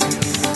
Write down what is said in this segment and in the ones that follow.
Thank you.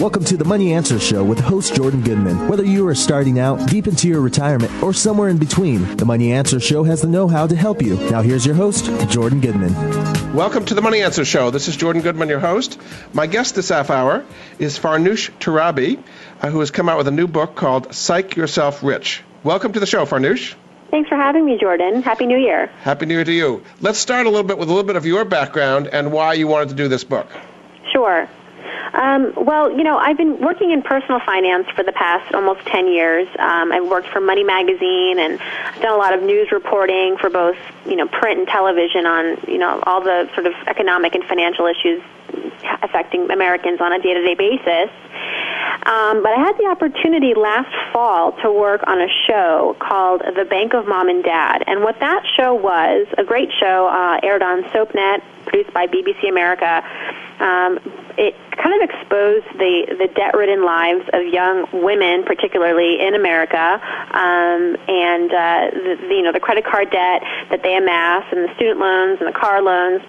Welcome to the Money Answer Show with host Jordan Goodman. Whether you are starting out, deep into your retirement, or somewhere in between, the Money Answer Show has the know how to help you. Now, here's your host, Jordan Goodman. Welcome to the Money Answer Show. This is Jordan Goodman, your host. My guest this half hour is Farnoosh Torabi, uh, who has come out with a new book called Psych Yourself Rich. Welcome to the show, Farnoosh. Thanks for having me, Jordan. Happy New Year. Happy New Year to you. Let's start a little bit with a little bit of your background and why you wanted to do this book. Sure. Um, well, you know, I've been working in personal finance for the past almost 10 years. Um, I've worked for Money Magazine and I've done a lot of news reporting for both, you know, print and television on, you know, all the sort of economic and financial issues affecting Americans on a day-to-day basis. Um, but I had the opportunity last fall to work on a show called The Bank of Mom and Dad. And what that show was, a great show, uh, aired on SoapNet, produced by BBC America. Um, it kind of exposed the, the debt-ridden lives of young women, particularly in America, um, and uh, the, you know the credit card debt that they amass, and the student loans and the car loans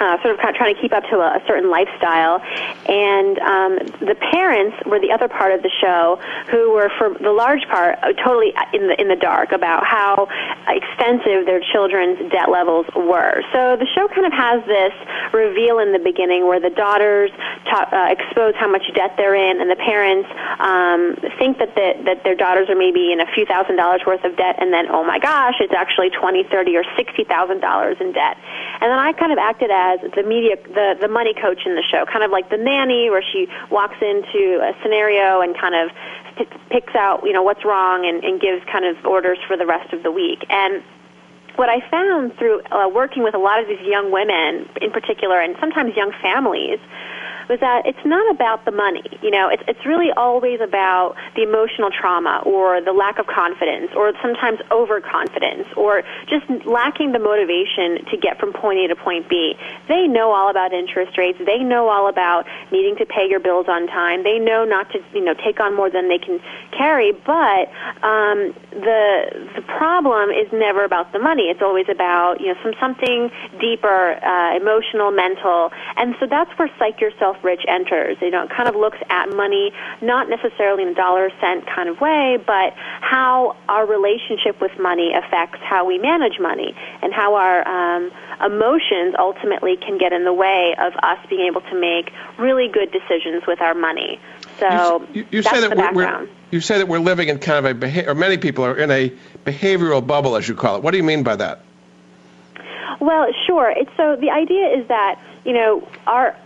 uh, sort of, trying to keep up to a, a certain lifestyle. And um, the parents were the other part of the show who were, for the large part, uh, totally in the in the dark about how extensive their children's debt levels were. So the show kind of has this reveal in the beginning where the daughters talk, uh, expose how much debt they're in, and the parents um, think that the, that their daughters are maybe in a few thousand dollars worth of debt, and then oh my gosh, it's actually twenty, thirty, or sixty thousand dollars in debt. And then I kind of acted as as the media, the the money coach in the show, kind of like the nanny, where she walks into a scenario and kind of picks out you know what's wrong and, and gives kind of orders for the rest of the week. And what I found through uh, working with a lot of these young women, in particular, and sometimes young families, was that it's not about the money. You know, it's it's really always about the emotional trauma or the lack of confidence or sometimes overconfidence or just lacking the motivation to get from point A to point B. They know all about interest rates. They know all about needing to pay your bills on time. They know not to, you know, take on more than they can carry, but um the the problem is never about the money. It's always about, you know, some something deeper, uh, emotional, mental. And so that's where psych yourself rich enters. You know, it kind of looks at money not necessarily in a dollar cent kind of way, but how our relationship with money affects how we manage money and how our um, emotions ultimately can get in the way of us being able to make really good decisions with our money. So you, you, you that's say that the we're, background. we're you say that we're living in kind of a beha- or many people are in a behavioral bubble, as you call it. What do you mean by that? Well, sure. It's so the idea is that you know our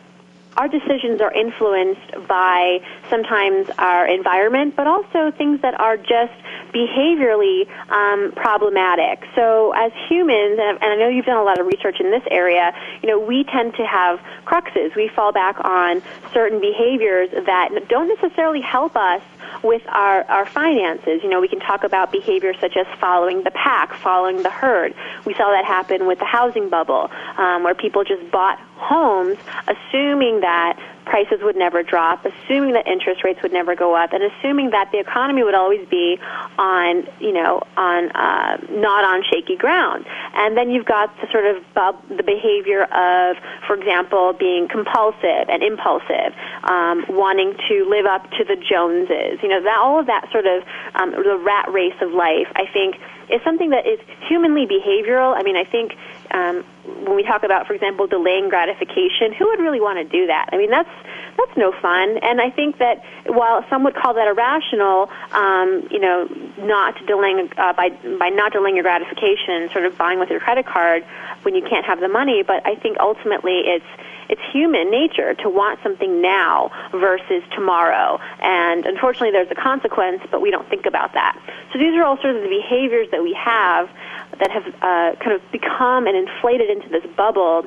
our decisions are influenced by sometimes our environment, but also things that are just behaviorally um, problematic. So, as humans, and I know you've done a lot of research in this area, you know, we tend to have cruxes. We fall back on certain behaviors that don't necessarily help us with our, our finances. You know, we can talk about behaviors such as following the pack, following the herd. We saw that happen with the housing bubble, um, where people just bought homes assuming that prices would never drop, assuming that interest rates would never go up, and assuming that the economy would always be on, you know, on uh, not on shaky ground. And then you've got the sort of bub- the behavior of, for example, being compulsive and impulsive, um, wanting to live up to the Joneses. You know, that all of that sort of um, the rat race of life. I think is something that is humanly behavioral. I mean, I think um, when we talk about, for example, delaying gratification, who would really want to do that? I mean, that's that's no fun. And I think that while some would call that irrational, um, you know, not delaying uh, by by not delaying your gratification, sort of buying with your credit card when you can't have the money. But I think ultimately it's it's human nature to want something now versus tomorrow. And unfortunately, there's a consequence, but we don't think about that. So these are all sort of the behaviors that we have that have uh, kind of become and inflated into this bubble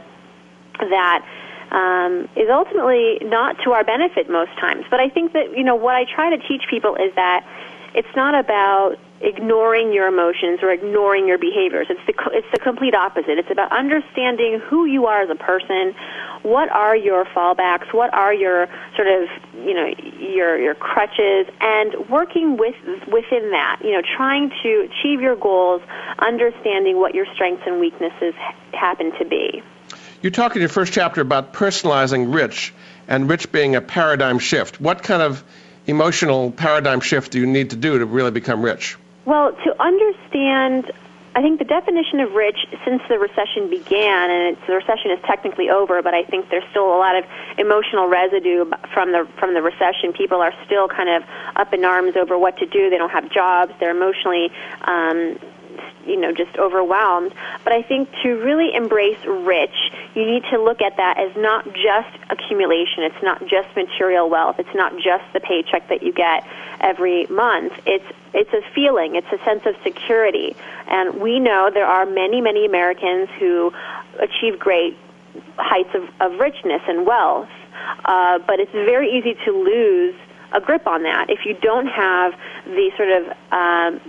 that um, is ultimately not to our benefit most times. But I think that you know what I try to teach people is that it's not about ignoring your emotions or ignoring your behaviors. It's the it's the complete opposite. It's about understanding who you are as a person. What are your fallbacks? What are your sort of you know your your crutches? And working with within that, you know, trying to achieve your goals, understanding what your strengths and weaknesses happen to be. You talk in your first chapter about personalizing rich, and rich being a paradigm shift. What kind of emotional paradigm shift do you need to do to really become rich? Well, to understand, I think the definition of rich since the recession began, and the recession is technically over, but I think there's still a lot of emotional residue from the from the recession. People are still kind of up in arms over what to do. They don't have jobs. They're emotionally um, you know just overwhelmed. But i think to really embrace rich you need to look at that as not just accumulation. It's not just material wealth. It's not just the paycheck that you get every month. It's it's a feeling. It's a sense of security. And we know there are many many americans who achieve great heights of, of richness and wealth. Uh, but it's very easy to lose a grip on that. If you don't have the sort of um,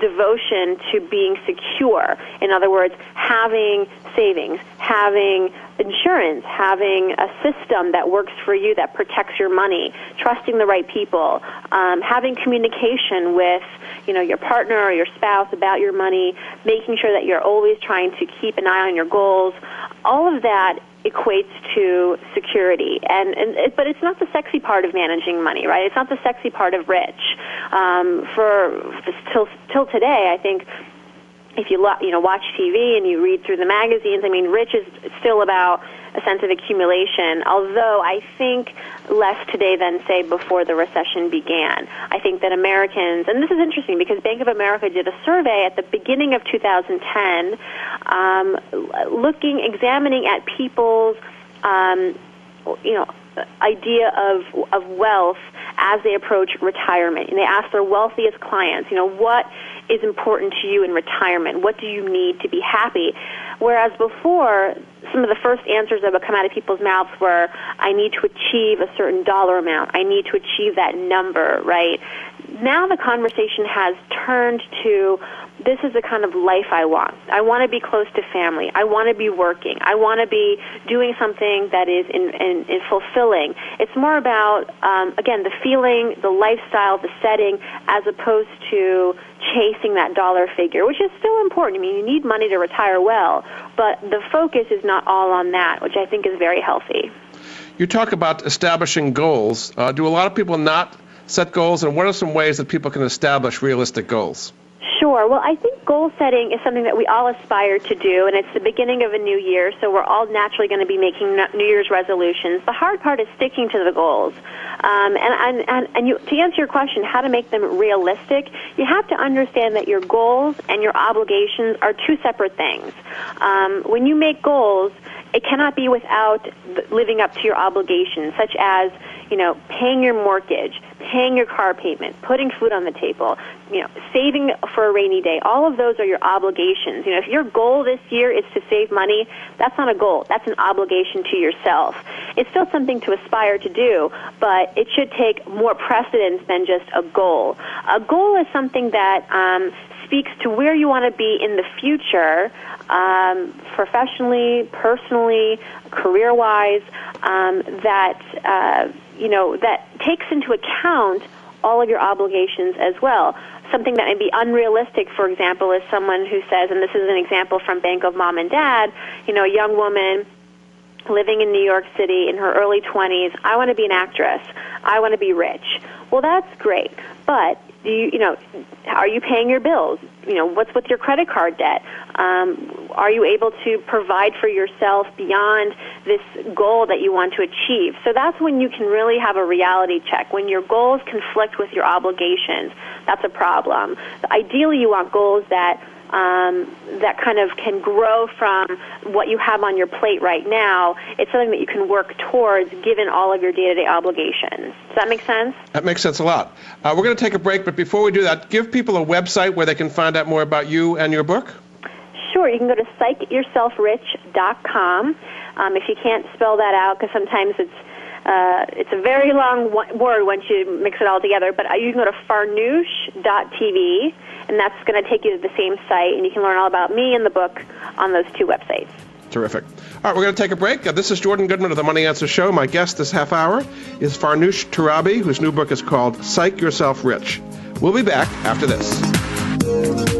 devotion to being secure. In other words, having savings, having insurance, having a system that works for you that protects your money, trusting the right people, um, having communication with you know your partner or your spouse about your money, making sure that you're always trying to keep an eye on your goals. All of that equates to security. And, and it, but it's not the sexy part of managing money right? It's not the sexy part of rich. Um, for till till today i think if you lo- you know watch tv and you read through the magazines i mean rich is still about a sense of accumulation, although I think less today than, say, before the recession began. I think that Americans, and this is interesting because Bank of America did a survey at the beginning of 2010 um, looking, examining at people's, um, you know, idea of, of wealth as they approach retirement. And they asked their wealthiest clients, you know, what is important to you in retirement? What do you need to be happy? Whereas before, some of the first answers that would come out of people's mouths were, I need to achieve a certain dollar amount. I need to achieve that number, right? Now the conversation has turned to, this is the kind of life I want. I want to be close to family. I want to be working. I want to be doing something that is in, in, in fulfilling. It's more about, um, again, the feeling, the lifestyle, the setting, as opposed to chasing that dollar figure, which is still important. I mean, you need money to retire well, but the focus is not all on that, which I think is very healthy. You talk about establishing goals. Uh, do a lot of people not set goals, and what are some ways that people can establish realistic goals? Sure. Well, I think goal setting is something that we all aspire to do, and it's the beginning of a new year, so we're all naturally going to be making New Year's resolutions. The hard part is sticking to the goals. Um, and and, and, and you, to answer your question, how to make them realistic, you have to understand that your goals and your obligations are two separate things. Um, when you make goals, it cannot be without living up to your obligations, such as you know, paying your mortgage, paying your car payment, putting food on the table, you know, saving for a rainy day. All of those are your obligations. You know, if your goal this year is to save money, that's not a goal. That's an obligation to yourself. It's still something to aspire to do, but it should take more precedence than just a goal. A goal is something that um, speaks to where you want to be in the future, um, professionally, personally, career-wise. Um, that uh, you know, that takes into account all of your obligations as well. Something that may be unrealistic, for example, is someone who says, and this is an example from Bank of Mom and Dad, you know, a young woman living in New York City in her early 20s, I want to be an actress. I want to be rich. Well, that's great. But do you, you know, are you paying your bills? You know, what's with your credit card debt? Um, are you able to provide for yourself beyond this goal that you want to achieve? So that's when you can really have a reality check. When your goals conflict with your obligations, that's a problem. Ideally, you want goals that um, that kind of can grow from what you have on your plate right now. It's something that you can work towards given all of your day to day obligations. Does that make sense? That makes sense a lot. Uh, we're going to take a break, but before we do that, give people a website where they can find out more about you and your book. Sure, you can go to psychyourselfrich.com. Um, if you can't spell that out, because sometimes it's uh, it's a very long word once you mix it all together, but uh, you can go to farnoosh.tv, and that's going to take you to the same site, and you can learn all about me and the book on those two websites. Terrific. All right, we're going to take a break. Uh, this is Jordan Goodman of the Money Answer Show. My guest this half hour is Farnoosh Torabi, whose new book is called Psych Yourself Rich. We'll be back after this.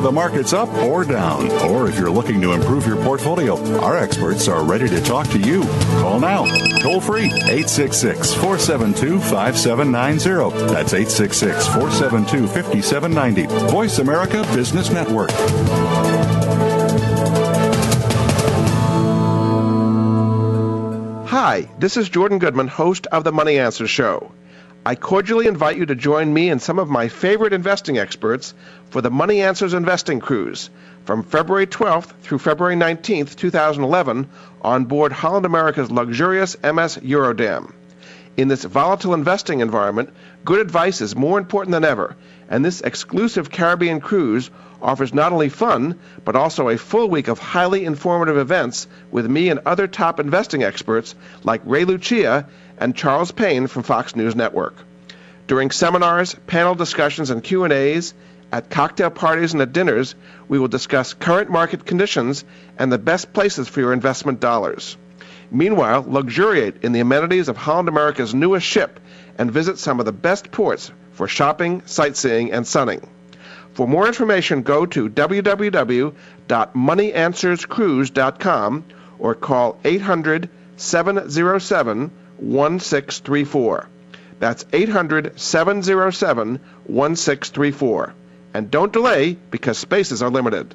The market's up or down, or if you're looking to improve your portfolio, our experts are ready to talk to you. Call now, toll free, 866 472 5790. That's 866 472 5790. Voice America Business Network. Hi, this is Jordan Goodman, host of the Money Answer Show. I cordially invite you to join me and some of my favorite investing experts for the Money Answers Investing Cruise from February 12th through February 19th, 2011, on board Holland America's luxurious MS Eurodam. In this volatile investing environment, good advice is more important than ever, and this exclusive Caribbean cruise offers not only fun, but also a full week of highly informative events with me and other top investing experts like Ray Lucia and Charles Payne from Fox News Network. During seminars, panel discussions, and Q&As, at cocktail parties and at dinners, we will discuss current market conditions and the best places for your investment dollars. Meanwhile, luxuriate in the amenities of Holland America's newest ship and visit some of the best ports for shopping, sightseeing, and sunning. For more information, go to www.moneyanswerscruise.com or call 800 707 1634. That's 800 707 1634. And don't delay because spaces are limited.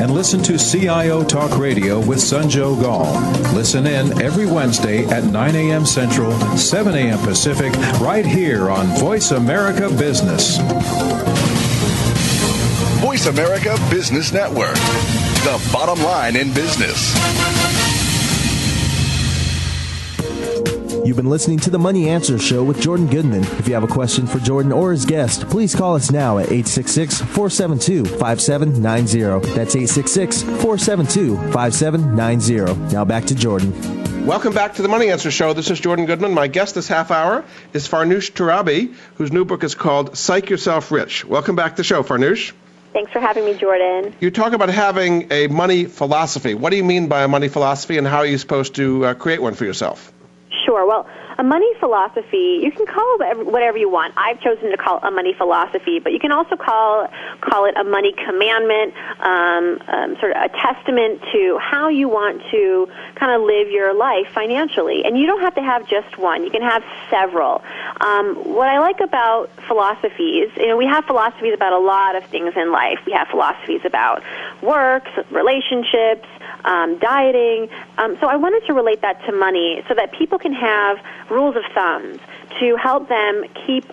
and listen to CIO Talk Radio with Sanjog Aul. Listen in every Wednesday at 9 a.m. Central, 7 a.m. Pacific, right here on Voice America Business. Voice America Business Network, the bottom line in business. You've been listening to the Money Answer Show with Jordan Goodman. If you have a question for Jordan or his guest, please call us now at 866 472 5790. That's 866 472 5790. Now back to Jordan. Welcome back to the Money Answer Show. This is Jordan Goodman. My guest this half hour is Farnoosh Torabi, whose new book is called Psych Yourself Rich. Welcome back to the show, Farnoosh. Thanks for having me, Jordan. You talk about having a money philosophy. What do you mean by a money philosophy, and how are you supposed to uh, create one for yourself? Sure. Well, a money philosophy, you can call it whatever you want. I've chosen to call it a money philosophy, but you can also call call it a money commandment, um, um, sort of a testament to how you want to kind of live your life financially. And you don't have to have just one; you can have several. Um, what I like about philosophies, you know, we have philosophies about a lot of things in life. We have philosophies about work, relationships, um, dieting. Um, so I wanted to relate that to money so that people can have rules of thumbs to help them keep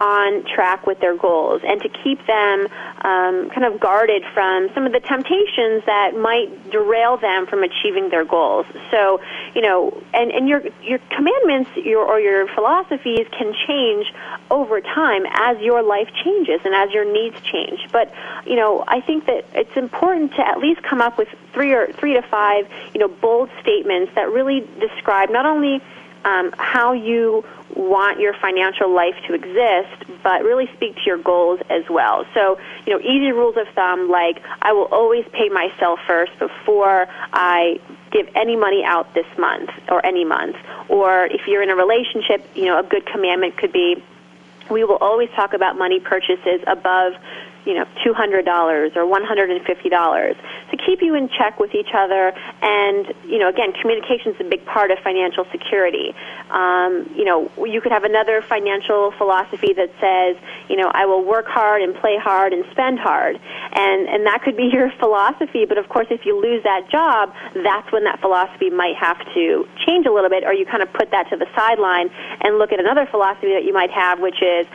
on track with their goals and to keep them um, kind of guarded from some of the temptations that might derail them from achieving their goals. So, you know, and, and your your commandments your, or your philosophies can change over time as your life changes and as your needs change. But, you know, I think that it's important to at least come up with three or three to five, you know, bold statements that really describe not only um, how you want your financial life to exist, but really speak to your goals as well. So, you know, easy rules of thumb like I will always pay myself first before I give any money out this month or any month. Or if you're in a relationship, you know, a good commandment could be we will always talk about money purchases above you know, $200 or $150 to keep you in check with each other. And, you know, again, communication is a big part of financial security. Um, you know, you could have another financial philosophy that says, you know, I will work hard and play hard and spend hard. And, and that could be your philosophy. But of course, if you lose that job, that's when that philosophy might have to change a little bit, or you kind of put that to the sideline and look at another philosophy that you might have, which is,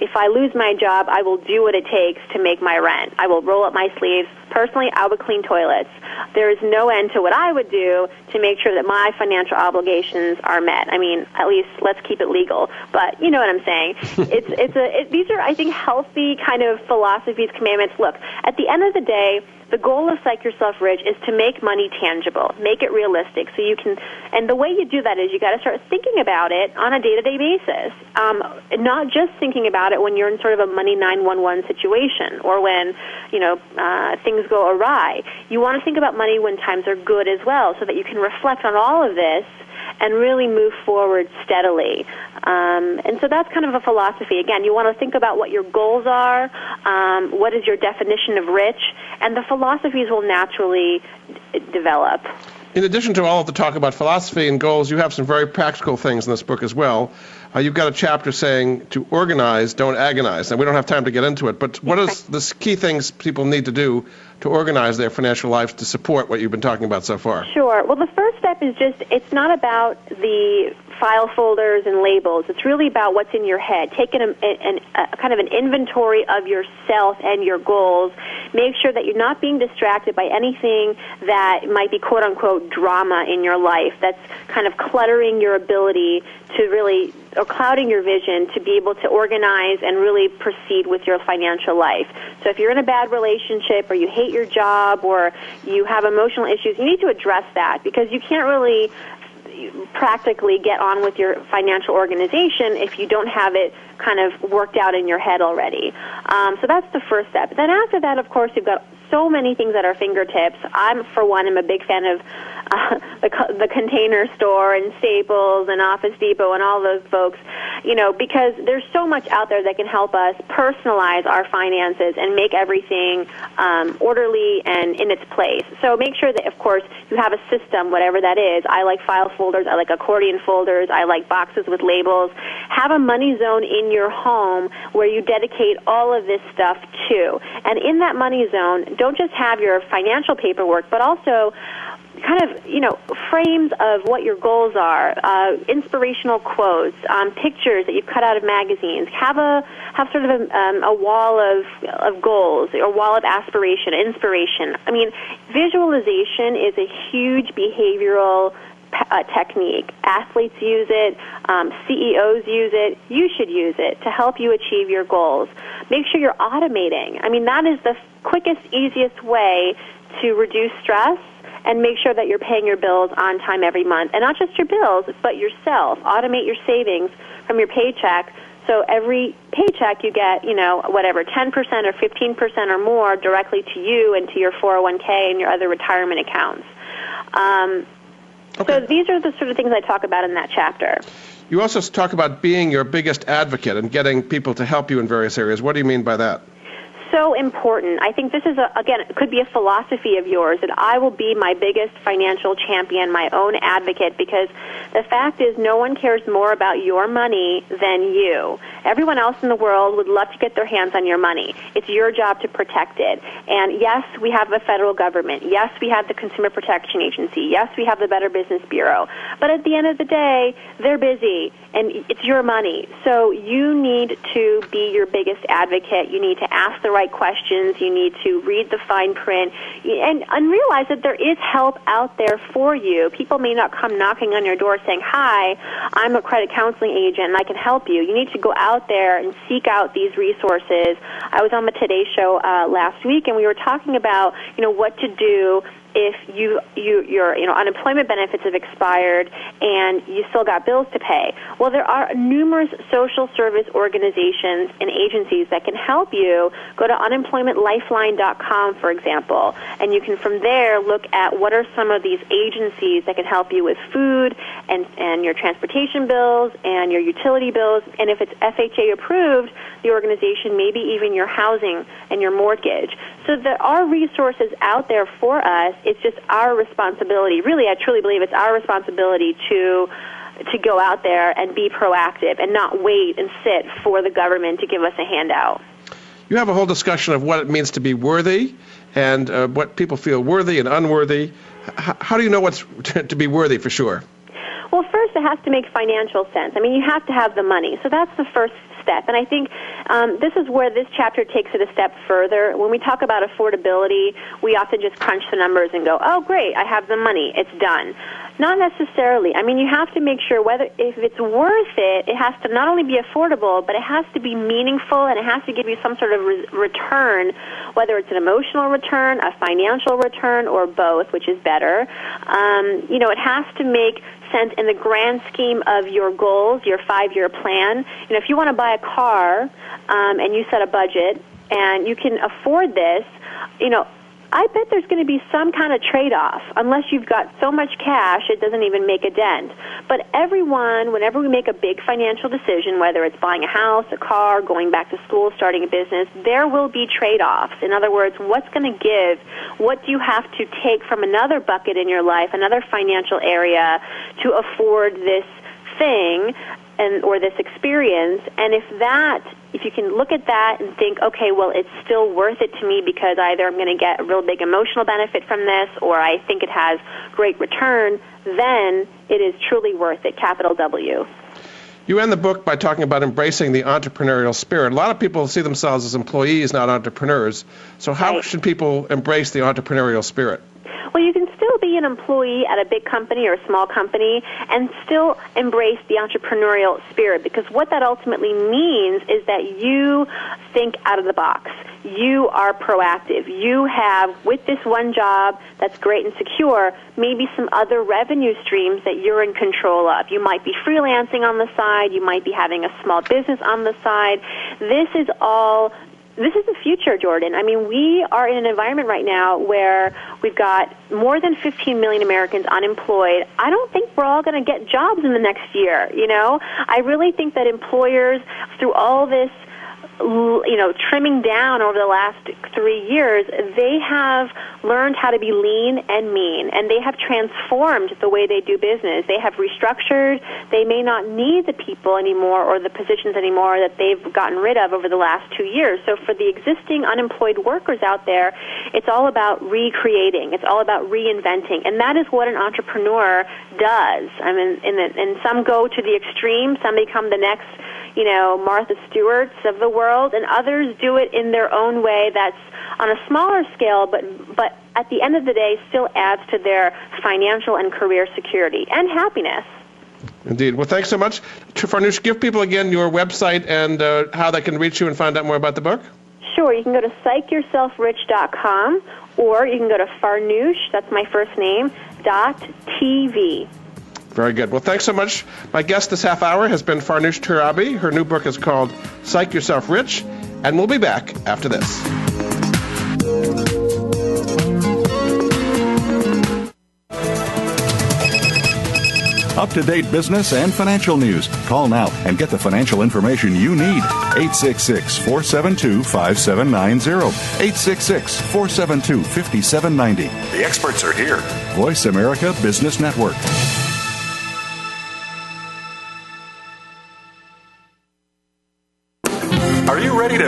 if I lose my job, I will do what it takes to make my rent. I will roll up my sleeves. Personally, I would clean toilets. There is no end to what I would do to make sure that my financial obligations are met. I mean, at least let's keep it legal. But you know what I'm saying. it's it's a it, these are I think healthy kind of philosophies, commandments. Look, at the end of the day, the goal of Psych Yourself Rich is to make money tangible, make it realistic. So you can, and the way you do that is you got to start thinking about it on a day-to-day basis, um, not just thinking about it when you're in sort of a money 911 situation or when, you know, uh, things go awry. You want to think about money when times are good as well, so that you can reflect on all of this and really move forward steadily. Um, and so that's kind of a philosophy. Again, you want to think about what your goals are, um, what is your definition of rich, and the philosophies will naturally d- develop. In addition to all of the talk about philosophy and goals, you have some very practical things in this book as well. Uh, you've got a chapter saying to organize, don't agonize. And we don't have time to get into it, but what are the key things people need to do to organize their financial lives to support what you've been talking about so far? Sure. Well, the first step is just it's not about the file folders and labels. It's really about what's in your head. Taking a, kind of an inventory of yourself and your goals. Make sure that you're not being distracted by anything that might be quote unquote drama in your life that's kind of cluttering your ability to really or clouding your vision to be able to organize and really proceed with your financial life. So if you're in a bad relationship or you hate your job or you have emotional issues, you need to address that because you can't really practically get on with your financial organization if you don't have it kind of worked out in your head already. Um, so that's the first step. Then after that, of course, you've got so many things at our fingertips. I'm, for one, am a big fan of uh, the, the container store and Staples and Office Depot and all those folks, you know, because there's so much out there that can help us personalize our finances and make everything um, orderly and in its place. So make sure that, of course, you have a system, whatever that is. I like file folders. I like accordion folders. I like boxes with labels. Have a money zone in your home where you dedicate all of this stuff to. And in that money zone, don't just have your financial paperwork, but also kind of you know frames of what your goals are, uh, inspirational quotes, um, pictures that you've cut out of magazines. Have a have sort of a, um, a wall of of goals or wall of aspiration, inspiration. I mean, visualization is a huge behavioral uh, technique. Athletes use it, um, CEOs use it. You should use it to help you achieve your goals. Make sure you're automating. I mean, that is the quickest, easiest way to reduce stress and make sure that you're paying your bills on time every month. And not just your bills, but yourself. Automate your savings from your paycheck. So every paycheck you get, you know, whatever, 10% or 15% or more directly to you and to your 401k and your other retirement accounts. Um, okay. So these are the sort of things I talk about in that chapter. You also talk about being your biggest advocate and getting people to help you in various areas. What do you mean by that? So important. I think this is, a, again, it could be a philosophy of yours that I will be my biggest financial champion, my own advocate, because the fact is no one cares more about your money than you. Everyone else in the world would love to get their hands on your money. It's your job to protect it. And yes, we have the federal government. Yes, we have the Consumer Protection Agency. Yes, we have the Better Business Bureau. But at the end of the day, they're busy and it's your money. So you need to be your biggest advocate. You need to ask the right questions. You need to read the fine print and, and realize that there is help out there for you. People may not come knocking on your door saying, Hi, I'm a credit counseling agent and I can help you. You need to go out there and seek out these resources. I was on the Today Show uh, last week and we were talking about, you know, what to do if you, you your you know unemployment benefits have expired and you still got bills to pay. Well, there are numerous social service organizations and agencies that can help you. Go to unemploymentlifeline.com, for example, and you can from there look at what are some of these agencies that can help you with food and and your transportation bills and your utility bills. And if it's FHA approved, the organization, maybe even your housing and your mortgage. So there are resources out there for us. It's just our responsibility. Really, I truly believe it's our responsibility to to go out there and be proactive and not wait and sit for the government to give us a handout. You have a whole discussion of what it means to be worthy and uh, what people feel worthy and unworthy. H- how do you know what's to be worthy for sure? Well, first, it has to make financial sense. I mean, you have to have the money. So that's the first step. And I think um, this is where this chapter takes it a step further. When we talk about affordability, we often just crunch the numbers and go, oh, great, I have the money, it's done. Not necessarily. I mean, you have to make sure whether if it's worth it, it has to not only be affordable, but it has to be meaningful and it has to give you some sort of re- return, whether it's an emotional return, a financial return, or both, which is better. Um, you know, it has to make sense in the grand scheme of your goals, your five-year plan. You know, if you want to buy a car um, and you set a budget and you can afford this, you know, I bet there's going to be some kind of trade off. Unless you've got so much cash, it doesn't even make a dent. But everyone, whenever we make a big financial decision, whether it's buying a house, a car, going back to school, starting a business, there will be trade offs. In other words, what's going to give? What do you have to take from another bucket in your life, another financial area, to afford this thing? And or this experience and if that if you can look at that and think okay well it's still worth it to me because either I'm going to get a real big emotional benefit from this or I think it has great return then it is truly worth it capital W you end the book by talking about embracing the entrepreneurial spirit. A lot of people see themselves as employees, not entrepreneurs. So, how right. should people embrace the entrepreneurial spirit? Well, you can still be an employee at a big company or a small company and still embrace the entrepreneurial spirit because what that ultimately means is that you think out of the box. You are proactive. You have, with this one job that's great and secure, maybe some other revenue streams that you're in control of. You might be freelancing on the side. You might be having a small business on the side. This is all this is the future, Jordan. I mean, we are in an environment right now where we've got more than 15 million Americans unemployed. I don't think we're all going to get jobs in the next year, you know? I really think that employers, through all this you know, trimming down over the last three years, they have learned how to be lean and mean, and they have transformed the way they do business. They have restructured. They may not need the people anymore or the positions anymore that they've gotten rid of over the last two years. So for the existing unemployed workers out there, it's all about recreating. It's all about reinventing, and that is what an entrepreneur does. I mean, and some go to the extreme. Some become the next you know, Martha Stewart's of the world, and others do it in their own way that's on a smaller scale, but, but at the end of the day still adds to their financial and career security and happiness. Indeed. Well, thanks so much. Farnoosh, give people again your website and uh, how they can reach you and find out more about the book. Sure. You can go to psychyourselfrich.com or you can go to Farnoosh, that's my first name, dot TV. Very good. Well, thanks so much. My guest this half hour has been Farnoosh Torabi. Her new book is called Psych Yourself Rich, and we'll be back after this. Up to date business and financial news. Call now and get the financial information you need. 866 472 5790. 866 472 5790. The experts are here. Voice America Business Network.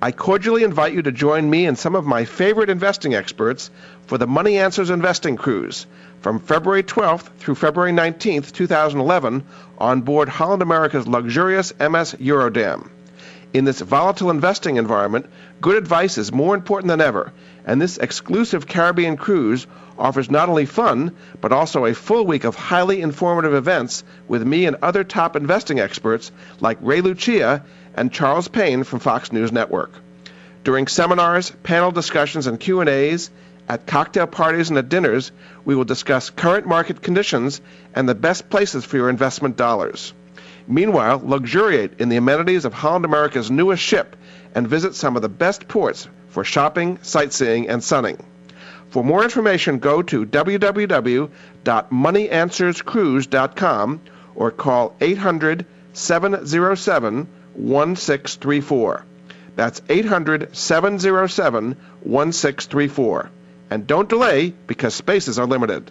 I cordially invite you to join me and some of my favorite investing experts for the Money Answers Investing Cruise from February 12th through February 19th, 2011, on board Holland America's luxurious MS Eurodam. In this volatile investing environment, good advice is more important than ever, and this exclusive Caribbean cruise offers not only fun, but also a full week of highly informative events with me and other top investing experts like Ray Lucia and Charles Payne from Fox News Network. During seminars, panel discussions, and Q&As, at cocktail parties and at dinners, we will discuss current market conditions and the best places for your investment dollars. Meanwhile, luxuriate in the amenities of Holland America's newest ship and visit some of the best ports for shopping, sightseeing, and sunning. For more information, go to www.moneyanswerscruise.com or call 800 707 1634. That's 800 707 1634. And don't delay because spaces are limited.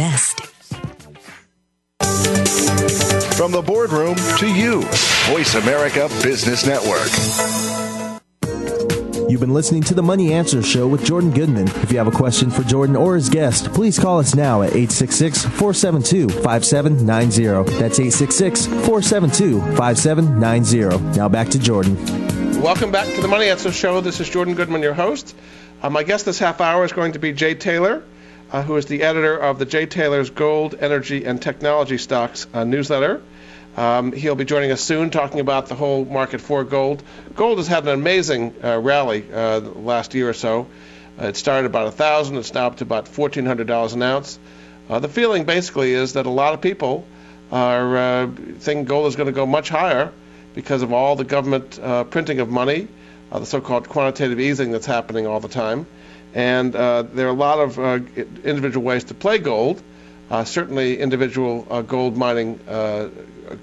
invest. From the boardroom to you, Voice America Business Network. You've been listening to the Money Answer Show with Jordan Goodman. If you have a question for Jordan or his guest, please call us now at 866 472 5790. That's 866 472 5790. Now back to Jordan. Welcome back to the Money Answer Show. This is Jordan Goodman, your host. Uh, my guest this half hour is going to be Jay Taylor uh, who is the editor of the Jay Taylor's Gold, Energy, and Technology Stocks uh, newsletter. Um, he'll be joining us soon talking about the whole market for gold. Gold has had an amazing uh, rally uh, last year or so. Uh, it started about a thousand. It's now up to about fourteen hundred dollars an ounce. Uh, the feeling basically is that a lot of people are thinking gold is going to go much higher because of all the government printing of money, the so-called quantitative easing that's happening all the time. And uh, there are a lot of uh, individual ways to play gold. Uh, certainly, individual uh, gold mining, uh,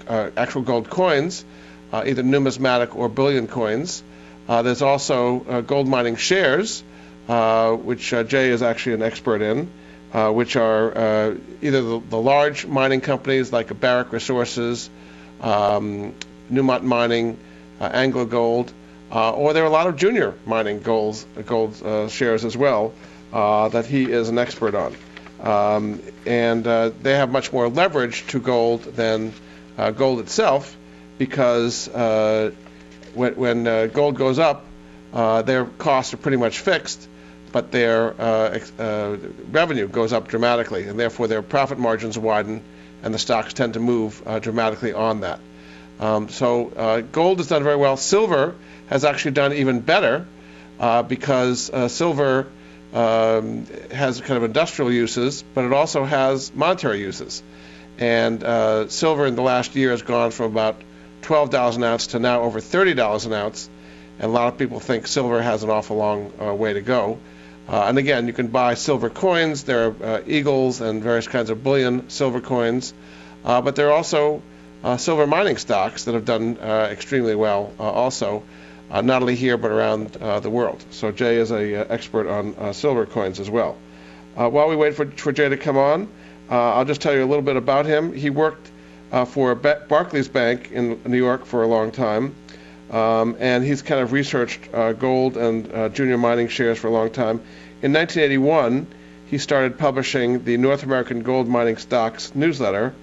uh, actual gold coins, either numismatic or bullion coins. there's also gold mining shares, which Jay is actually an expert in, which are either the, the, large mining companies like Barrick Resources, um, Newmont Mining, Anglo Gold, uh, or there are a lot of junior mining gold, gold uh, shares as well uh, that he is an expert on. Um, and uh, they have much more leverage to gold than uh, gold itself because uh, when, when gold goes up, their costs are pretty much fixed, but their ex- revenue goes up dramatically, and therefore their profit margins widen, and the stocks tend to move dramatically on that. Um, so gold has done very well. Silver has actually done even better uh, because uh, silver um, has kind of industrial uses, but it also has monetary uses. And uh, silver in the last year has gone from about $12 an ounce to now over $30 an ounce. And a lot of people think silver has an awful long uh, way to go. Uh, and again, you can buy silver coins. There are uh, eagles and various kinds of bullion silver coins. but there are also silver mining stocks that have done extremely well also uh, not only here but around uh, the world. So Jay is a uh, expert on uh, silver coins as well. Uh, while we wait for, for Jay to come on, uh, I'll just tell you a little bit about him. He worked for Barclays Bank in New York for a long time, um, and he's kind of researched gold and junior mining shares for a long time. In 1981, he started publishing the North American Gold Mining Stocks newsletter,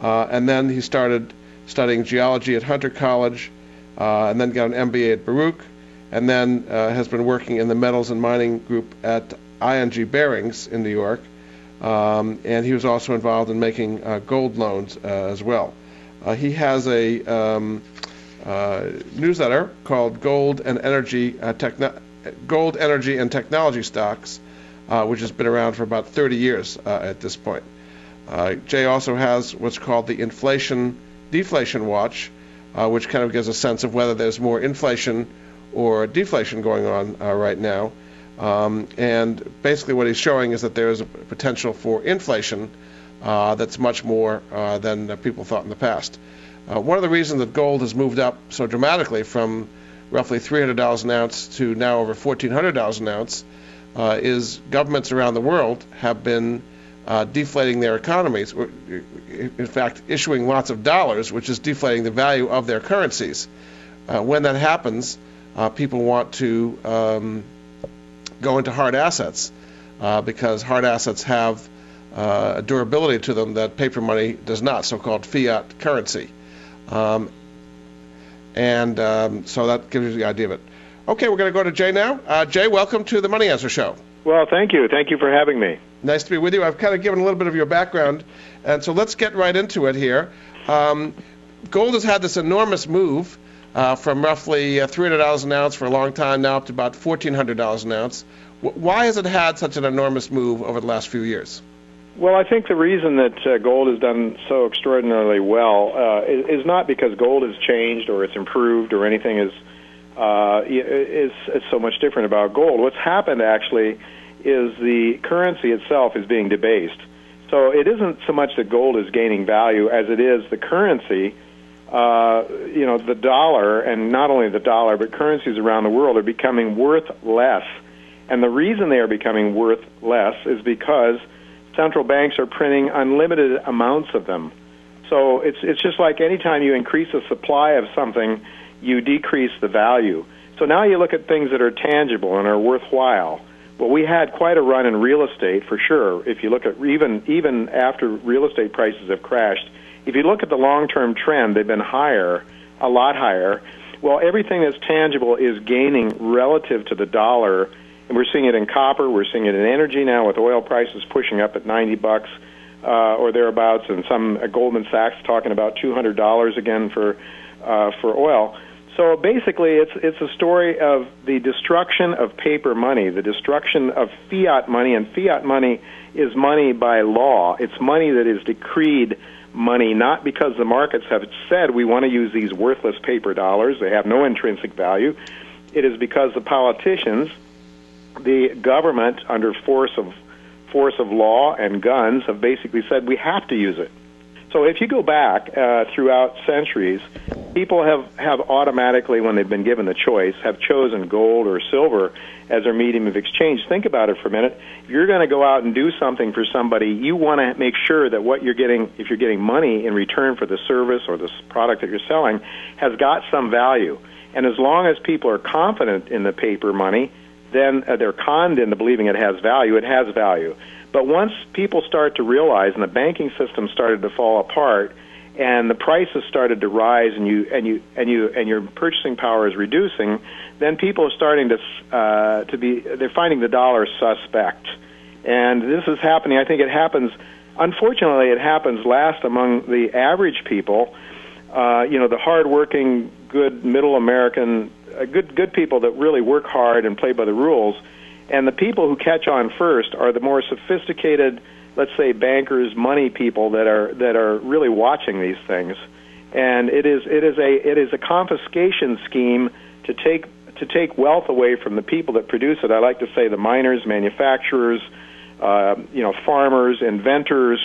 and then he started studying geology at Hunter College uh, and then got an MBA at Baruch, and then uh, has been working in the metals and mining group at ING Barings in New York. Um, and he was also involved in making uh, gold loans as well. he has a um, newsletter called Gold and Energy Techno- Gold, Energy, and Technology Stocks, uh, which has been around for about 30 years uh, at this point. Uh, Jay also has what's called the Inflation Deflation Watch, uh, which kind of gives a sense of whether there's more inflation or deflation going on uh, right now. Um, and basically, what he's showing is that there is a potential for inflation uh, that's much more uh, than people thought in the past. Uh, one of the reasons that gold has moved up so dramatically from roughly $300 an ounce to now over $1,400 an ounce uh, is governments around the world have been uh, deflating their economies, in fact, issuing lots of dollars, which is deflating the value of their currencies. Uh, when that happens, people want to um, go into hard assets because hard assets have uh, a durability to them that paper money does not, so-called fiat currency. Um, and um, so that gives you the idea of it. Okay, we're going to go to Jay now. Uh, Jay, welcome to the Money Answer Show. Well, thank you. Thank you for having me. Nice to be with you. I've kind of given a little bit of your background, and so let's get right into it here. Um, gold has had this enormous move uh, from roughly uh, $300 an ounce for a long time now up to about $1,400 an ounce. W- why has it had such an enormous move over the last few years? Well, I think the reason that uh, gold has done so extraordinarily well uh, is, is not because gold has changed or it's improved or anything is uh, is, is so much different about gold. What's happened actually is the currency itself is being debased. So it isn't so much that gold is gaining value as it is the currency. Uh, you know, the dollar, and not only the dollar, but currencies around the world are becoming worth less. And the reason they are becoming worth less is because central banks are printing unlimited amounts of them. So it's it's just like anytime you increase the supply of something, you decrease the value. So now you look at things that are tangible and are worthwhile. Well, we had quite a run in real estate for sure. If you look at even even after real estate prices have crashed, if you look at the long-term trend, they've been higher, a lot higher. Well, everything that's tangible is gaining relative to the dollar and we're seeing it in copper. We're seeing it in energy now with oil prices pushing up at 90 bucks uh, or thereabouts, and some uh, Goldman Sachs talking about $200 again for uh, for oil. So basically, it's it's a story of the destruction of paper money, the destruction of fiat money, and fiat money is money by law. It's money that is decreed money, not because the markets have said we want to use these worthless paper dollars. They have no intrinsic value. It is because the politicians the government, under force of force of law and guns, have basically said we have to use it. So if you go back uh, throughout centuries, people have, have automatically, when they've been given the choice, have chosen gold or silver as their medium of exchange. Think about it for a minute. You're going to go out and do something for somebody, you want to make sure that what you're getting, if you're getting money in return for the service or the product that you're selling, has got some value. And as long as people are confident in the paper money, then uh, they're conned into believing it has value. It has value. But once people start to realize, and the banking system started to fall apart, and the prices started to rise, and you and you and you and your purchasing power is reducing, then people are starting to uh, to be they're finding the dollar suspect, and this is happening. I think it happens. Unfortunately, it happens last among the average people. Uh, you know, the hardworking, good middle American uh, good good people that really work hard and play by the rules, and the people who catch on first are the more sophisticated, let's say bankers, money people that are that are really watching these things, and it is it is a it is a confiscation scheme to take to take wealth away from the people that produce it. I like to say the miners, manufacturers, uh, you know, farmers, inventors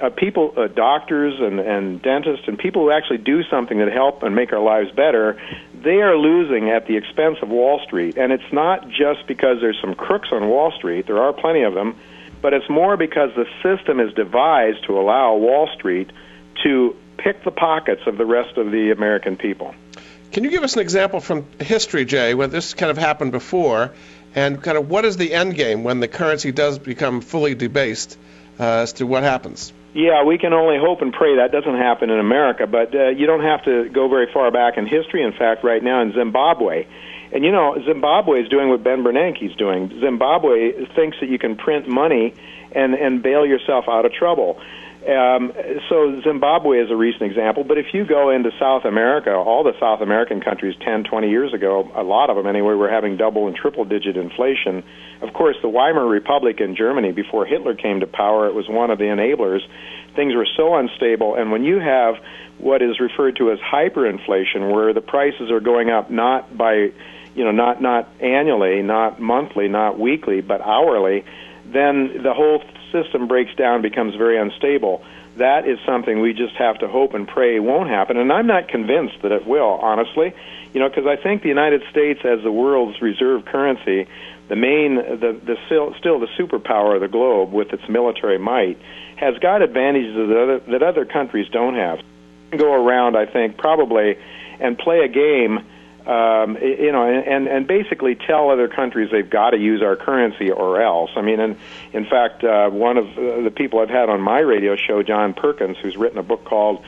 uh, people, uh, doctors and, and dentists, and people who actually do something that help and make our lives better, they are losing at the expense of Wall Street. And it's not just because there's some crooks on Wall Street, there are plenty of them, but it's more because the system is devised to allow Wall Street to pick the pockets of the rest of the American people. Can you give us an example from history, Jay, where this kind of happened before, and kind of what is the end game when the currency does become fully debased uh, as to what happens? Yeah, we can only hope and pray that doesn't happen in America, but uh, you don't have to go very far back in history. In fact, right now in Zimbabwe, and you know, Zimbabwe is doing what Ben Bernanke is doing. Zimbabwe thinks that you can print money and and bail yourself out of trouble. Um, so Zimbabwe is a recent example, but if you go into South America, all the South American countries 10, 20 years ago, a lot of them anyway, were having double and triple digit inflation. Of course, the Weimar Republic in Germany, before Hitler came to power, it was one of the enablers. Things were so unstable, and when you have what is referred to as hyperinflation, where the prices are going up not by you know, not not annually, not monthly, not weekly, but hourly, then the whole system breaks down, becomes very unstable. That is something we just have to hope and pray won't happen. And I'm not convinced that it will, honestly. You know, because I think the United States, as the world's reserve currency, the main, the, the still, still the superpower of the globe with its military might, has got advantages that other, that other countries don't have. Go around, I think, probably, and play a game um, you know, and and basically tell other countries they've got to use our currency or else. I mean, and in fact, uh, one of uh, the people I've had on my radio show, John Perkins, who's written a book called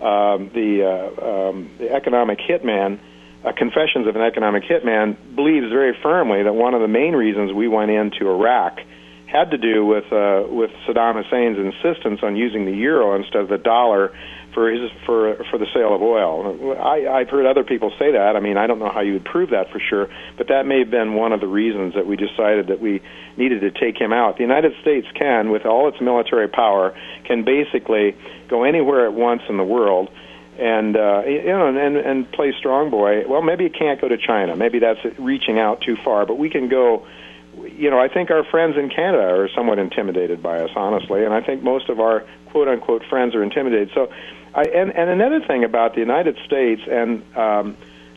um, the uh, um, the Economic Hitman. Uh, Confessions of an Economic Hitman believes very firmly that one of the main reasons we went into Iraq had to do with uh, with Saddam Hussein's insistence on using the euro instead of the dollar for his for for the sale of oil. I, I've heard other people say that. I mean, I don't know how you would prove that for sure, but that may have been one of the reasons that we decided that we needed to take him out. The United States can, with all its military power, can basically go anywhere at once in the world and uh, you know and and play strong boy. Well, maybe it can't go to China. Maybe that's reaching out too far, but we can go you know, I think our friends in Canada are somewhat intimidated by us, honestly, and I think most of our quote unquote friends are intimidated. So I, and, and another thing about the United States and um,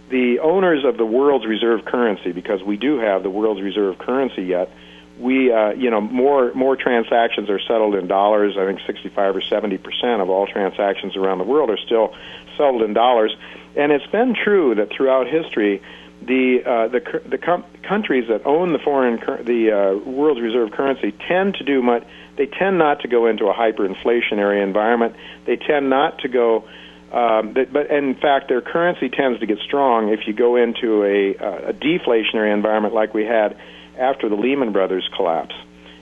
the owners of the world's reserve currency, because we do have the world's reserve currency yet, we, uh, you know, more more transactions are settled in dollars. I think 65 or 70 percent of all transactions around the world are still settled in dollars, and it's been true that throughout history, the uh, the the com- countries that own the foreign cur- the uh, world's reserve currency tend to do much they tend not to go into a hyperinflationary environment. They tend not to go, um, but, but in fact, their currency tends to get strong if you go into a, a deflationary environment like we had after the Lehman Brothers collapse.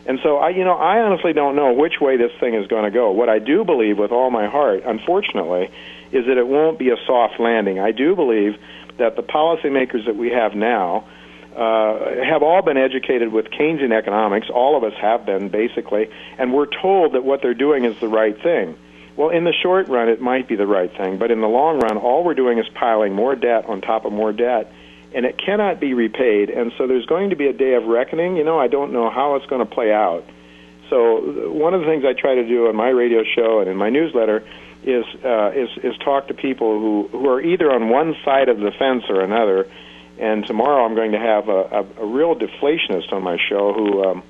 And so I, you know, I honestly don't know which way this thing is going to go. What I do believe with all my heart, unfortunately, is that it won't be a soft landing. I do believe that the policymakers that we have now uh, have all been educated with Keynesian economics. All of us have been, basically, and we're told that what they're doing is the right thing. Well, in the short run, it might be the right thing, but in the long run, all we're doing is piling more debt on top of more debt, and it cannot be repaid. And so there's going to be a day of reckoning. You know, I don't know how it's going to play out. So one of the things I try to do on my radio show and in my newsletter is uh, is is talk to people who who are either on one side of the fence or another and tomorrow I'm going to have a, a, a real deflationist on my show who, um,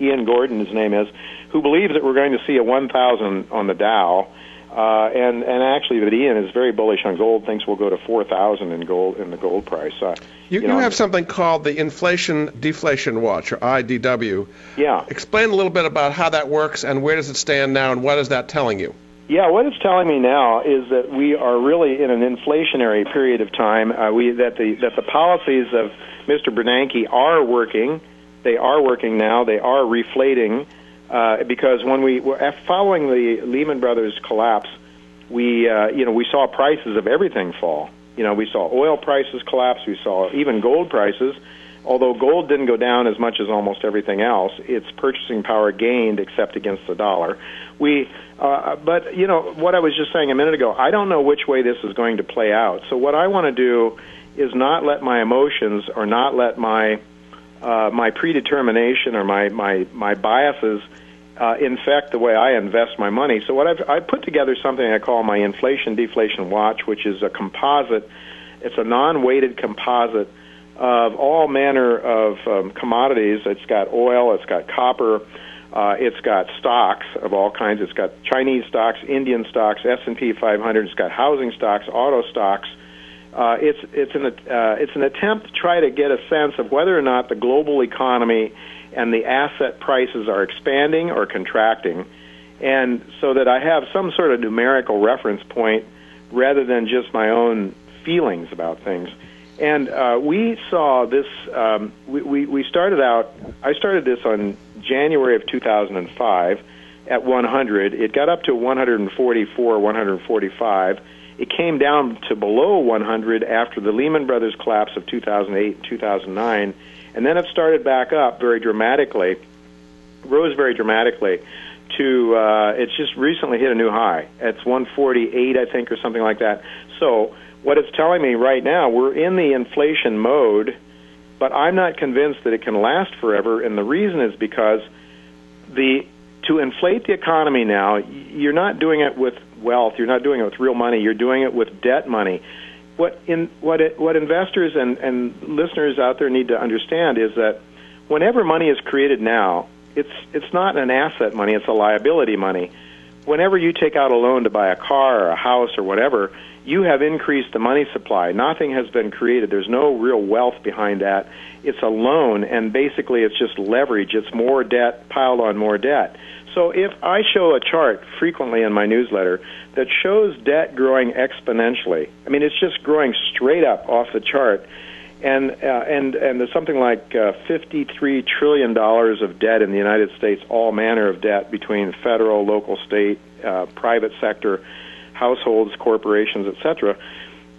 Ian Gordon, his name is, who believes that we're going to see a 1,000 on the Dow. Uh, and and actually, that Ian is very bullish on gold. Thinks we'll go to four thousand in gold in the gold price. Uh, you, you, know, you have something called the Inflation Deflation Watch, or IDW. Yeah. Explain a little bit about how that works and where does it stand now, and what is that telling you? Yeah, what it's telling me now is that we are really in an inflationary period of time. Uh, we that the that the policies of Mr. Bernanke are working. They are working now. They are reflating uh, because when we were following the Lehman Brothers collapse, we uh, you know we saw prices of everything fall. You know we saw oil prices collapse. We saw even gold prices. Although gold didn't go down as much as almost everything else, its purchasing power gained except against the dollar. We uh, but you know what I was just saying a minute ago. I don't know which way this is going to play out. So what I want to do is not let my emotions or not let my uh, my predetermination or my my my biases uh, infect the way I invest my money. So what I've I put together something I call my inflation deflation watch, which is a composite. It's a non-weighted composite of all manner of um, commodities. It's got oil, it's got copper, uh, it's got stocks of all kinds. It's got Chinese stocks, Indian stocks, S&P 500. It's got housing stocks, auto stocks. Uh, it's it's an uh, it's an attempt to try to get a sense of whether or not the global economy and the asset prices are expanding or contracting, and so that I have some sort of numerical reference point rather than just my own feelings about things. And uh, we saw this. Um, we, we we started out. I started this on January of 2005 at 100. It got up to 144, 145. It came down to below 100 after the Lehman Brothers collapse of 2008 and 2009, and then it started back up very dramatically, rose very dramatically to uh, it's just recently hit a new high. It's 148, I think, or something like that. So what it's telling me right now, we're in the inflation mode, but I'm not convinced that it can last forever. And the reason is because the to inflate the economy now, you're not doing it with wealth. You're not doing it with real money. You're doing it with debt money. What in what it, what investors and and listeners out there need to understand is that whenever money is created now, it's it's not an asset money. It's a liability money. Whenever you take out a loan to buy a car or a house or whatever, you have increased the money supply. Nothing has been created. There's no real wealth behind that. It's a loan, and basically it's just leverage. It's more debt piled on more debt. So if I show a chart frequently in my newsletter that shows debt growing exponentially, I mean it's just growing straight up off the chart, and uh, and and there's something like uh, 53 trillion dollars of debt in the United States, all manner of debt between federal, local, state, uh, private sector, households, corporations, etc.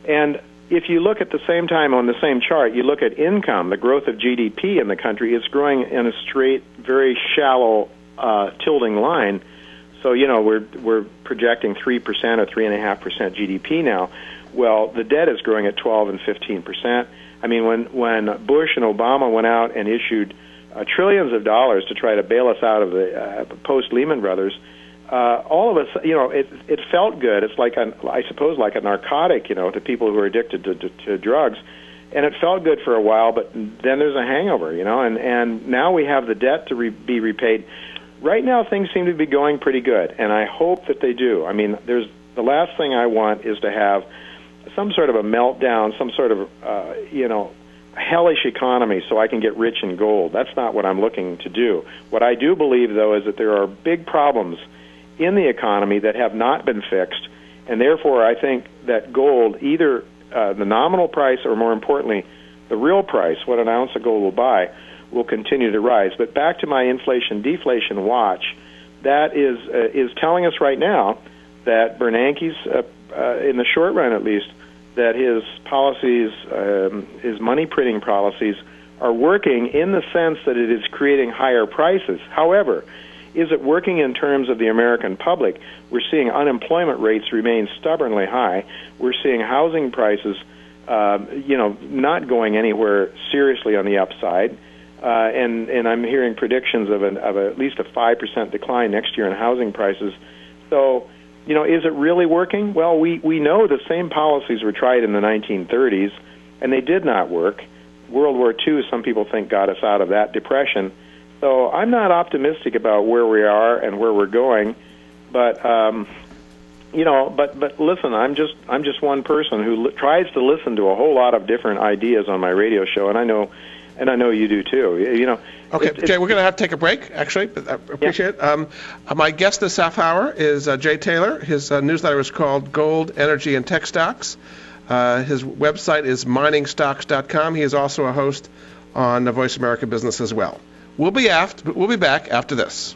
And if you look at the same time on the same chart, you look at income, the growth of GDP in the country, it's growing in a straight, very shallow uh, tilting line. So you know we're we're projecting three percent or three and a half percent GDP now. Well, the debt is growing at 12 and 15 percent. I mean, when when Bush and Obama went out and issued uh, trillions of dollars to try to bail us out of the uh, post Lehman Brothers, uh, all of us, you know, it it felt good. It's like a, I suppose, like a narcotic, you know, to people who are addicted to, to, to drugs, and it felt good for a while. But then there's a hangover, you know, and and now we have the debt to re- be repaid right now things seem to be going pretty good, and I hope that they do. I mean, there's the last thing I want is to have some sort of a meltdown, some sort of uh, you know hellish economy so I can get rich in gold. That's not what I'm looking to do. What I do believe though is that there are big problems in the economy that have not been fixed, and therefore I think that gold, either uh, the nominal price or more importantly, the real price, what an ounce of gold will buy, will continue to rise. But back to my inflation deflation watch, that is uh, is telling us right now that Bernanke's, uh, uh, in the short run at least, that his policies, um, his money printing policies, are working in the sense that it is creating higher prices. However, is it working in terms of the American public? We're seeing unemployment rates remain stubbornly high. We're seeing housing prices, uh, you know, not going anywhere seriously on the upside uh, and and I'm hearing predictions of an of a, at least a five percent decline next year in housing prices. So, you know, is it really working? Well, we we know the same policies were tried in the 1930s, and they did not work. World War II, some people think, got us out of that depression. So I'm not optimistic about where we are and where we're going, but. Um, you know, but but listen, I'm just I'm just one person who li- tries to listen to a whole lot of different ideas on my radio show, and I know and I know you do too. You know. Okay, it, Jay, we're going to have to take a break. Actually, but I appreciate yeah. it. Um, uh, my guest this half hour is uh, Jay Taylor. His uh, newsletter is called Gold, Energy, and Tech Stocks. Uh, his website is miningstocks.com. He is also a host on the Voice America Business as well. We'll be aft, we'll be back after this.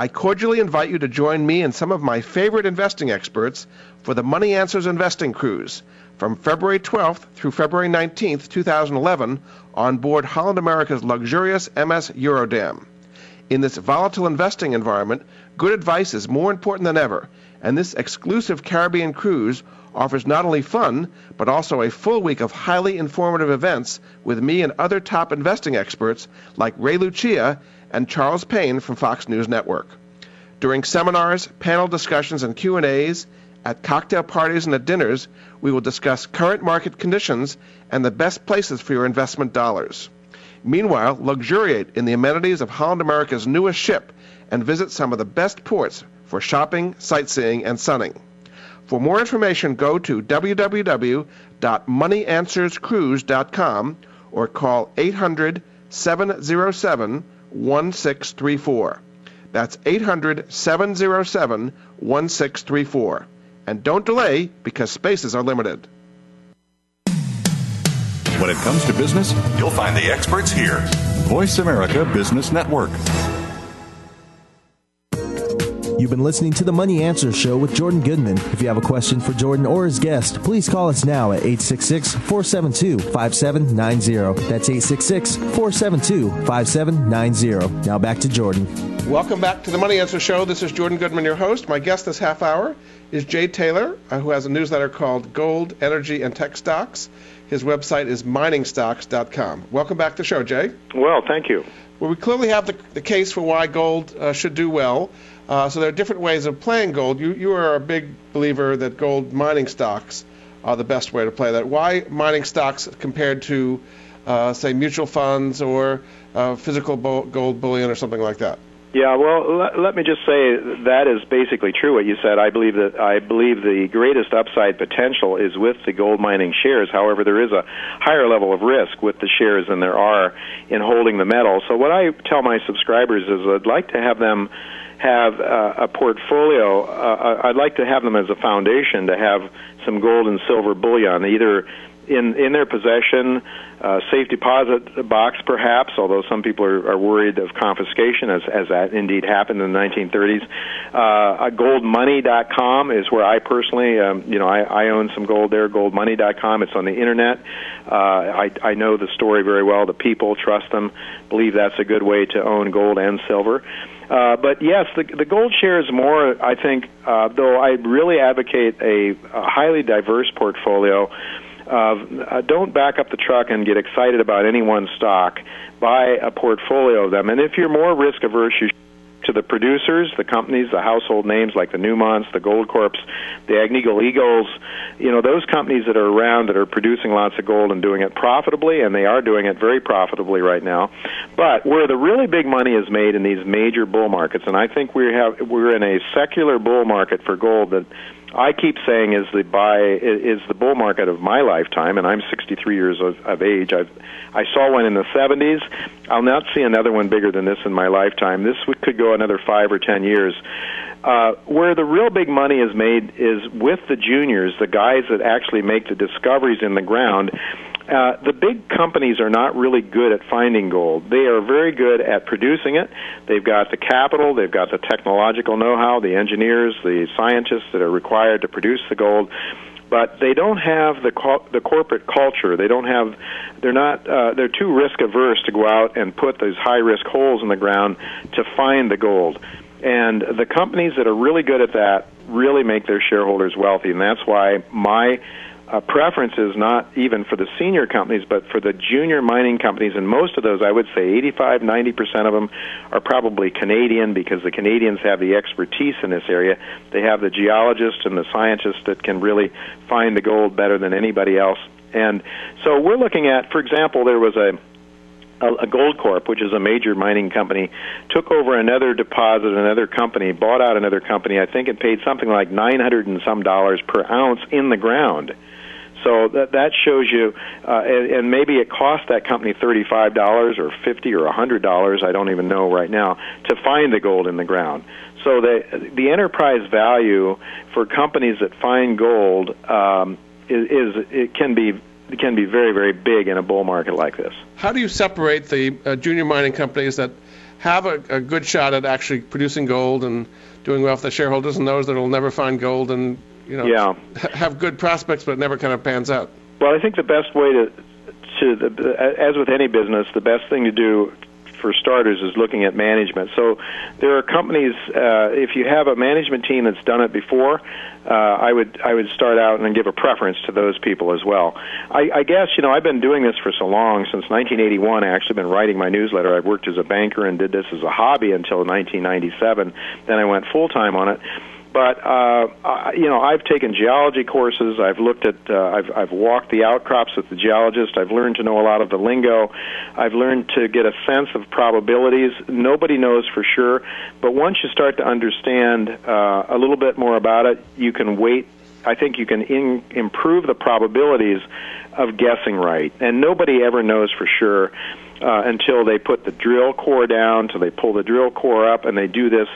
I cordially invite you to join me and some of my favorite investing experts for the Money Answers Investing Cruise from February 12th through February 19th, 2011, on board Holland America's luxurious MS Eurodam. In this volatile investing environment, good advice is more important than ever, and this exclusive Caribbean cruise offers not only fun, but also a full week of highly informative events with me and other top investing experts like Ray Lucia and Charles Payne from Fox News Network. During seminars, panel discussions, and Q&As, at cocktail parties and at dinners, we will discuss current market conditions and the best places for your investment dollars. Meanwhile, luxuriate in the amenities of Holland America's newest ship and visit some of the best ports for shopping, sightseeing, and sunning. For more information, go to www.moneyanswerscruise.com or call 800 707 1634. That's 800 707 1634. And don't delay because spaces are limited. When it comes to business, you'll find the experts here. Voice America Business Network. You've been listening to the Money Answer Show with Jordan Goodman. If you have a question for Jordan or his guest, please call us now at 866 472 5790. That's 866 472 5790. Now back to Jordan. Welcome back to the Money Answer Show. This is Jordan Goodman, your host. My guest this half hour is Jay Taylor, uh, who has a newsletter called Gold, Energy, and Tech Stocks. His website is miningstocks.com. Welcome back to the show, Jay. Well, thank you. Well, we clearly have the, the case for why gold uh, should do well. Uh, so there are different ways of playing gold. You you are a big believer that gold mining stocks are the best way to play that. Why mining stocks compared to, uh, say, mutual funds or uh, physical gold bullion or something like that? Yeah, well, let, let me just say that is basically true. What you said, I believe that I believe the greatest upside potential is with the gold mining shares. However, there is a higher level of risk with the shares than there are in holding the metal. So, what I tell my subscribers is I'd like to have them have uh, a portfolio. Uh, I'd like to have them as a foundation to have some gold and silver bullion, either in in their possession, uh, safe deposit box perhaps. Although some people are, are worried of confiscation, as as that indeed happened in the 1930s. Uh, goldmoney.com is where I personally, um, you know, I, I own some gold there. Goldmoney.com. It's on the internet. Uh, I I know the story very well. The people trust them. Believe that's a good way to own gold and silver. Uh, but yes, the, the gold share is more, I think, uh, though I really advocate a, a highly diverse portfolio. Of, uh, don't back up the truck and get excited about any one stock. Buy a portfolio of them. And if you're more risk averse, you to the producers, the companies, the household names like the Newmonts, the Goldcorps, the Agnico Eagles, you know, those companies that are around that are producing lots of gold and doing it profitably, and they are doing it very profitably right now. But where the really big money is made in these major bull markets, and I think we have we're in a secular bull market for gold that I keep saying is the buy is the bull market of my lifetime, and I'm 63 years of, of age. I've I saw one in the 70s. I'll not see another one bigger than this in my lifetime. This could go another five or ten years. Uh, where the real big money is made is with the juniors, the guys that actually make the discoveries in the ground. Uh, the big companies are not really good at finding gold. They are very good at producing it. They've got the capital, they've got the technological know-how, the engineers, the scientists that are required to produce the gold but they don't have the co- the corporate culture. They don't have they're not uh, they're too risk averse to go out and put those high risk holes in the ground to find the gold. And the companies that are really good at that really make their shareholders wealthy, and that's why my uh, preference is not even for the senior companies, but for the junior mining companies. And most of those, I would say 85, 90% of them are probably Canadian because the Canadians have the expertise in this area. They have the geologists and the scientists that can really find the gold better than anybody else. And so we're looking at, for example, there was a a, Goldcorp, which is a major mining company, took over another deposit, another company, bought out another company. I think it paid something like nine hundred and some dollars per ounce in the ground. So that that shows you, uh, and, and maybe it cost that company thirty-five dollars or fifty or a hundred dollars. I don't even know right now to find the gold in the ground. So the the enterprise value for companies that find gold um, is, is it can be it can be very very big in a bull market like this. How do you separate the uh, junior mining companies that have a, a good shot at actually producing gold and doing well for the shareholders, and those that will never find gold and you know yeah. have good prospects but never kind of pans out. Well, I think the best way to to the, as with any business, the best thing to do for starters, is looking at management. So there are companies. Uh, if you have a management team that's done it before, uh, I would I would start out and give a preference to those people as well. I, I guess you know I've been doing this for so long since 1981. I actually been writing my newsletter. I've worked as a banker and did this as a hobby until 1997. Then I went full time on it but uh, I, you know, I've taken geology courses. I've looked at, uh, I've I've walked the outcrops with the geologist. I've learned to know a lot of the lingo. I've learned to get a sense of probabilities. Nobody knows for sure, but once you start to understand uh, a little bit more about it, you can wait. I think you can in, improve the probabilities of guessing right, and nobody ever knows for sure. Uh, until they put the drill core down, until they pull the drill core up, and they do this,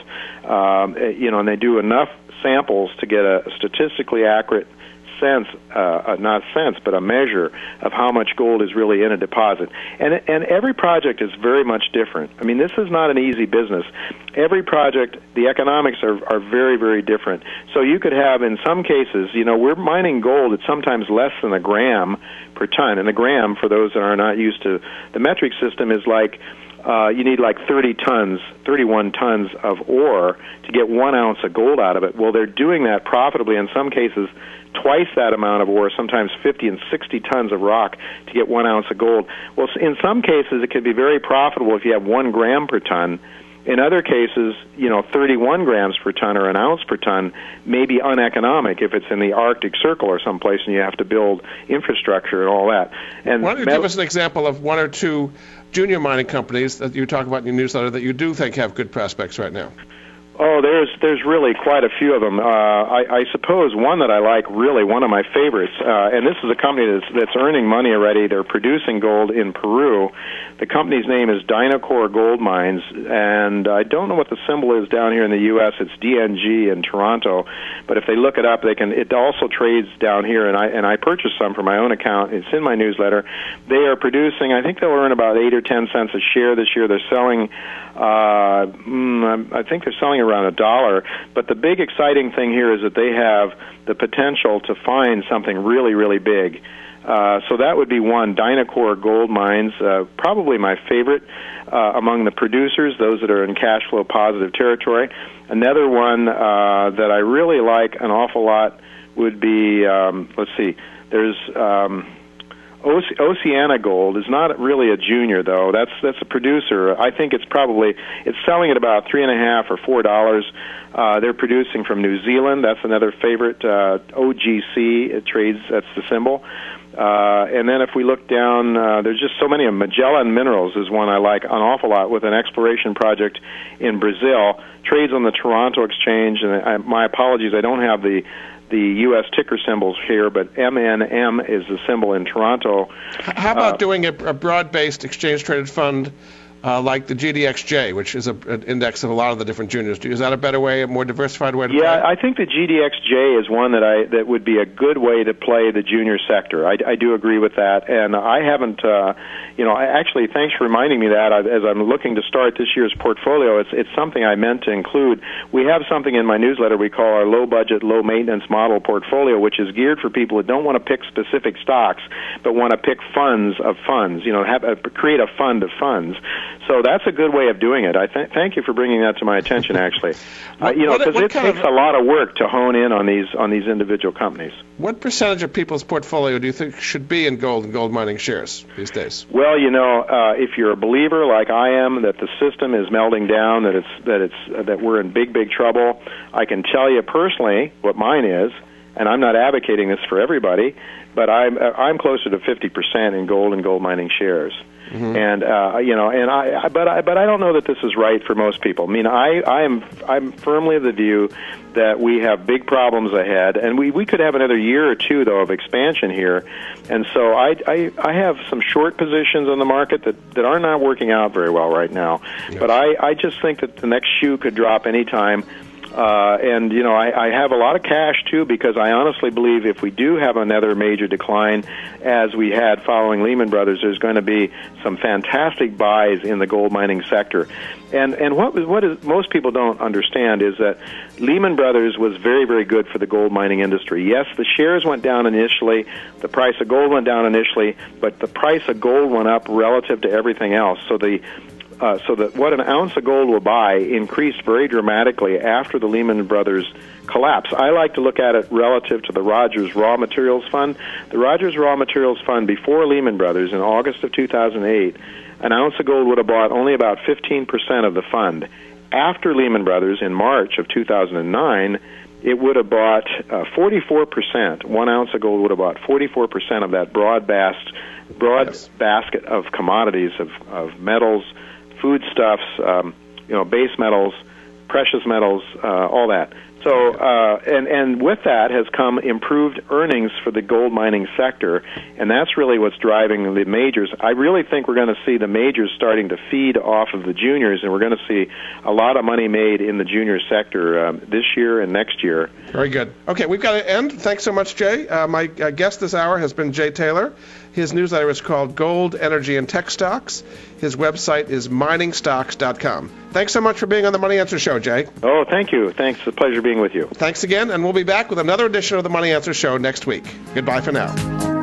um, eh, you know, and they do enough samples to get a statistically accurate sense, uh, uh, not sense, but a measure of how much gold is really in a deposit. And and every project is very much different. I mean, this is not an easy business. Every project, the economics are are very very different. So you could have, in some cases, you know, we're mining gold at sometimes less than a gram per ton, and a gram, for those that are not used to the metric system, is like uh, you need like 30 tons, 31 tons of ore to get one ounce of gold out of it. Well, they're doing that profitably in some cases twice that amount of ore, sometimes 50 and 60 tons of rock to get one ounce of gold. Well, in some cases, it can be very profitable if you have one gram per ton in other cases, you know, 31 grams per ton or an ounce per ton may be uneconomic if it's in the Arctic Circle or someplace and you have to build infrastructure and all that. And why don't you give us an example of one or two junior mining companies that you talk about in your newsletter that you do think have good prospects right now? Oh, there's there's really quite a few of them. Uh, I, I suppose one that I like really one of my favorites, uh, and this is a company that's that's earning money already. They're producing gold in Peru. The company's name is Dynacor Gold Mines, and I don't know what the symbol is down here in the U.S. It's DNG in Toronto, but if they look it up, they can. It also trades down here, and I and I purchased some for my own account. It's in my newsletter. They are producing. I think they'll earn about eight or ten cents a share this year. They're selling. Uh, mm, I think they're selling around a dollar. But the big exciting thing here is that they have the potential to find something really, really big. Uh, so that would be one, Dynacor Gold Mines, uh, probably my favorite uh, among the producers, those that are in cash flow positive territory. Another one uh, that I really like an awful lot would be, um, let's see, there's um, Oceana Gold is not really a junior though. That's that's a producer. I think it's probably it's selling at about three and a half or four dollars. Uh, they're producing from New Zealand. That's another favorite. Uh, OGC it trades. That's the symbol. Uh, and then if we look down, uh, there's just so many. Magellan Minerals is one I like an awful lot with an exploration project in Brazil. Trades on the Toronto Exchange, and I, my apologies, I don't have the the U.S. ticker symbols here, but MNM is the symbol in Toronto. How about uh, doing a, a broad-based exchange-traded fund uh, like the GDXJ, which is a, an index of a lot of the different juniors. Is that a better way, a more diversified way to yeah, play? Yeah, I think the GDXJ is one that I that would be a good way to play the junior sector. I, I do agree with that, and I haven't, uh, you know, I actually thanks for reminding me that I, as I'm looking to start this year's portfolio. It's it's something I meant to include. We have something in my newsletter we call our low budget, low maintenance model portfolio, which is geared for people that don't want to pick specific stocks, but want to pick funds of funds. You know, have a, create a fund of funds. So that's a good way of doing it. I th- thank you for bringing that to my attention. Actually, uh, you know, because it takes of, a lot of work to hone in on these on these individual companies. What percentage of people's portfolio do you think should be in gold and gold mining shares these days? Well, you know, uh, if you're a believer like I am that the system is melting down, that it's that it's uh, that we're in big big trouble, I can tell you personally what mine is, and I'm not advocating this for everybody, but I'm uh, I'm closer to 50% in gold and gold mining shares. Mm-hmm. And uh, you know, and I, I, but I, but I don't know that this is right for most people. I mean, I, I am, I'm firmly of the view that we have big problems ahead, and we, we could have another year or two though of expansion here. And so I, I, I have some short positions on the market that that are not working out very well right now. Yes. But I, I just think that the next shoe could drop any time. Uh, and you know, I, I have a lot of cash too because I honestly believe if we do have another major decline, as we had following Lehman Brothers, there's going to be some fantastic buys in the gold mining sector. And and what what is, most people don't understand is that Lehman Brothers was very very good for the gold mining industry. Yes, the shares went down initially, the price of gold went down initially, but the price of gold went up relative to everything else. So the uh, so that what an ounce of gold will buy increased very dramatically after the Lehman Brothers collapse. I like to look at it relative to the Rogers Raw Materials Fund. The Rogers Raw Materials Fund before Lehman Brothers in August of 2008, an ounce of gold would have bought only about 15% of the fund. After Lehman Brothers in March of 2009, it would have bought uh, 44%. One ounce of gold would have bought 44% of that broad, bas- broad yes. basket of commodities, of, of metals, foodstuffs, um, you know, base metals, precious metals, uh, all that. So, uh, and and with that has come improved earnings for the gold mining sector, and that's really what's driving the majors. I really think we're going to see the majors starting to feed off of the juniors, and we're going to see a lot of money made in the junior sector um, this year and next year. Very good. Okay, we've got to end. Thanks so much, Jay. Uh, my uh, guest this hour has been Jay Taylor. His newsletter is called Gold, Energy, and Tech Stocks. His website is miningstocks.com. Thanks so much for being on the Money Answer Show, Jay. Oh, thank you. Thanks. It's a pleasure being with you. Thanks again, and we'll be back with another edition of the Money Answer Show next week. Goodbye for now.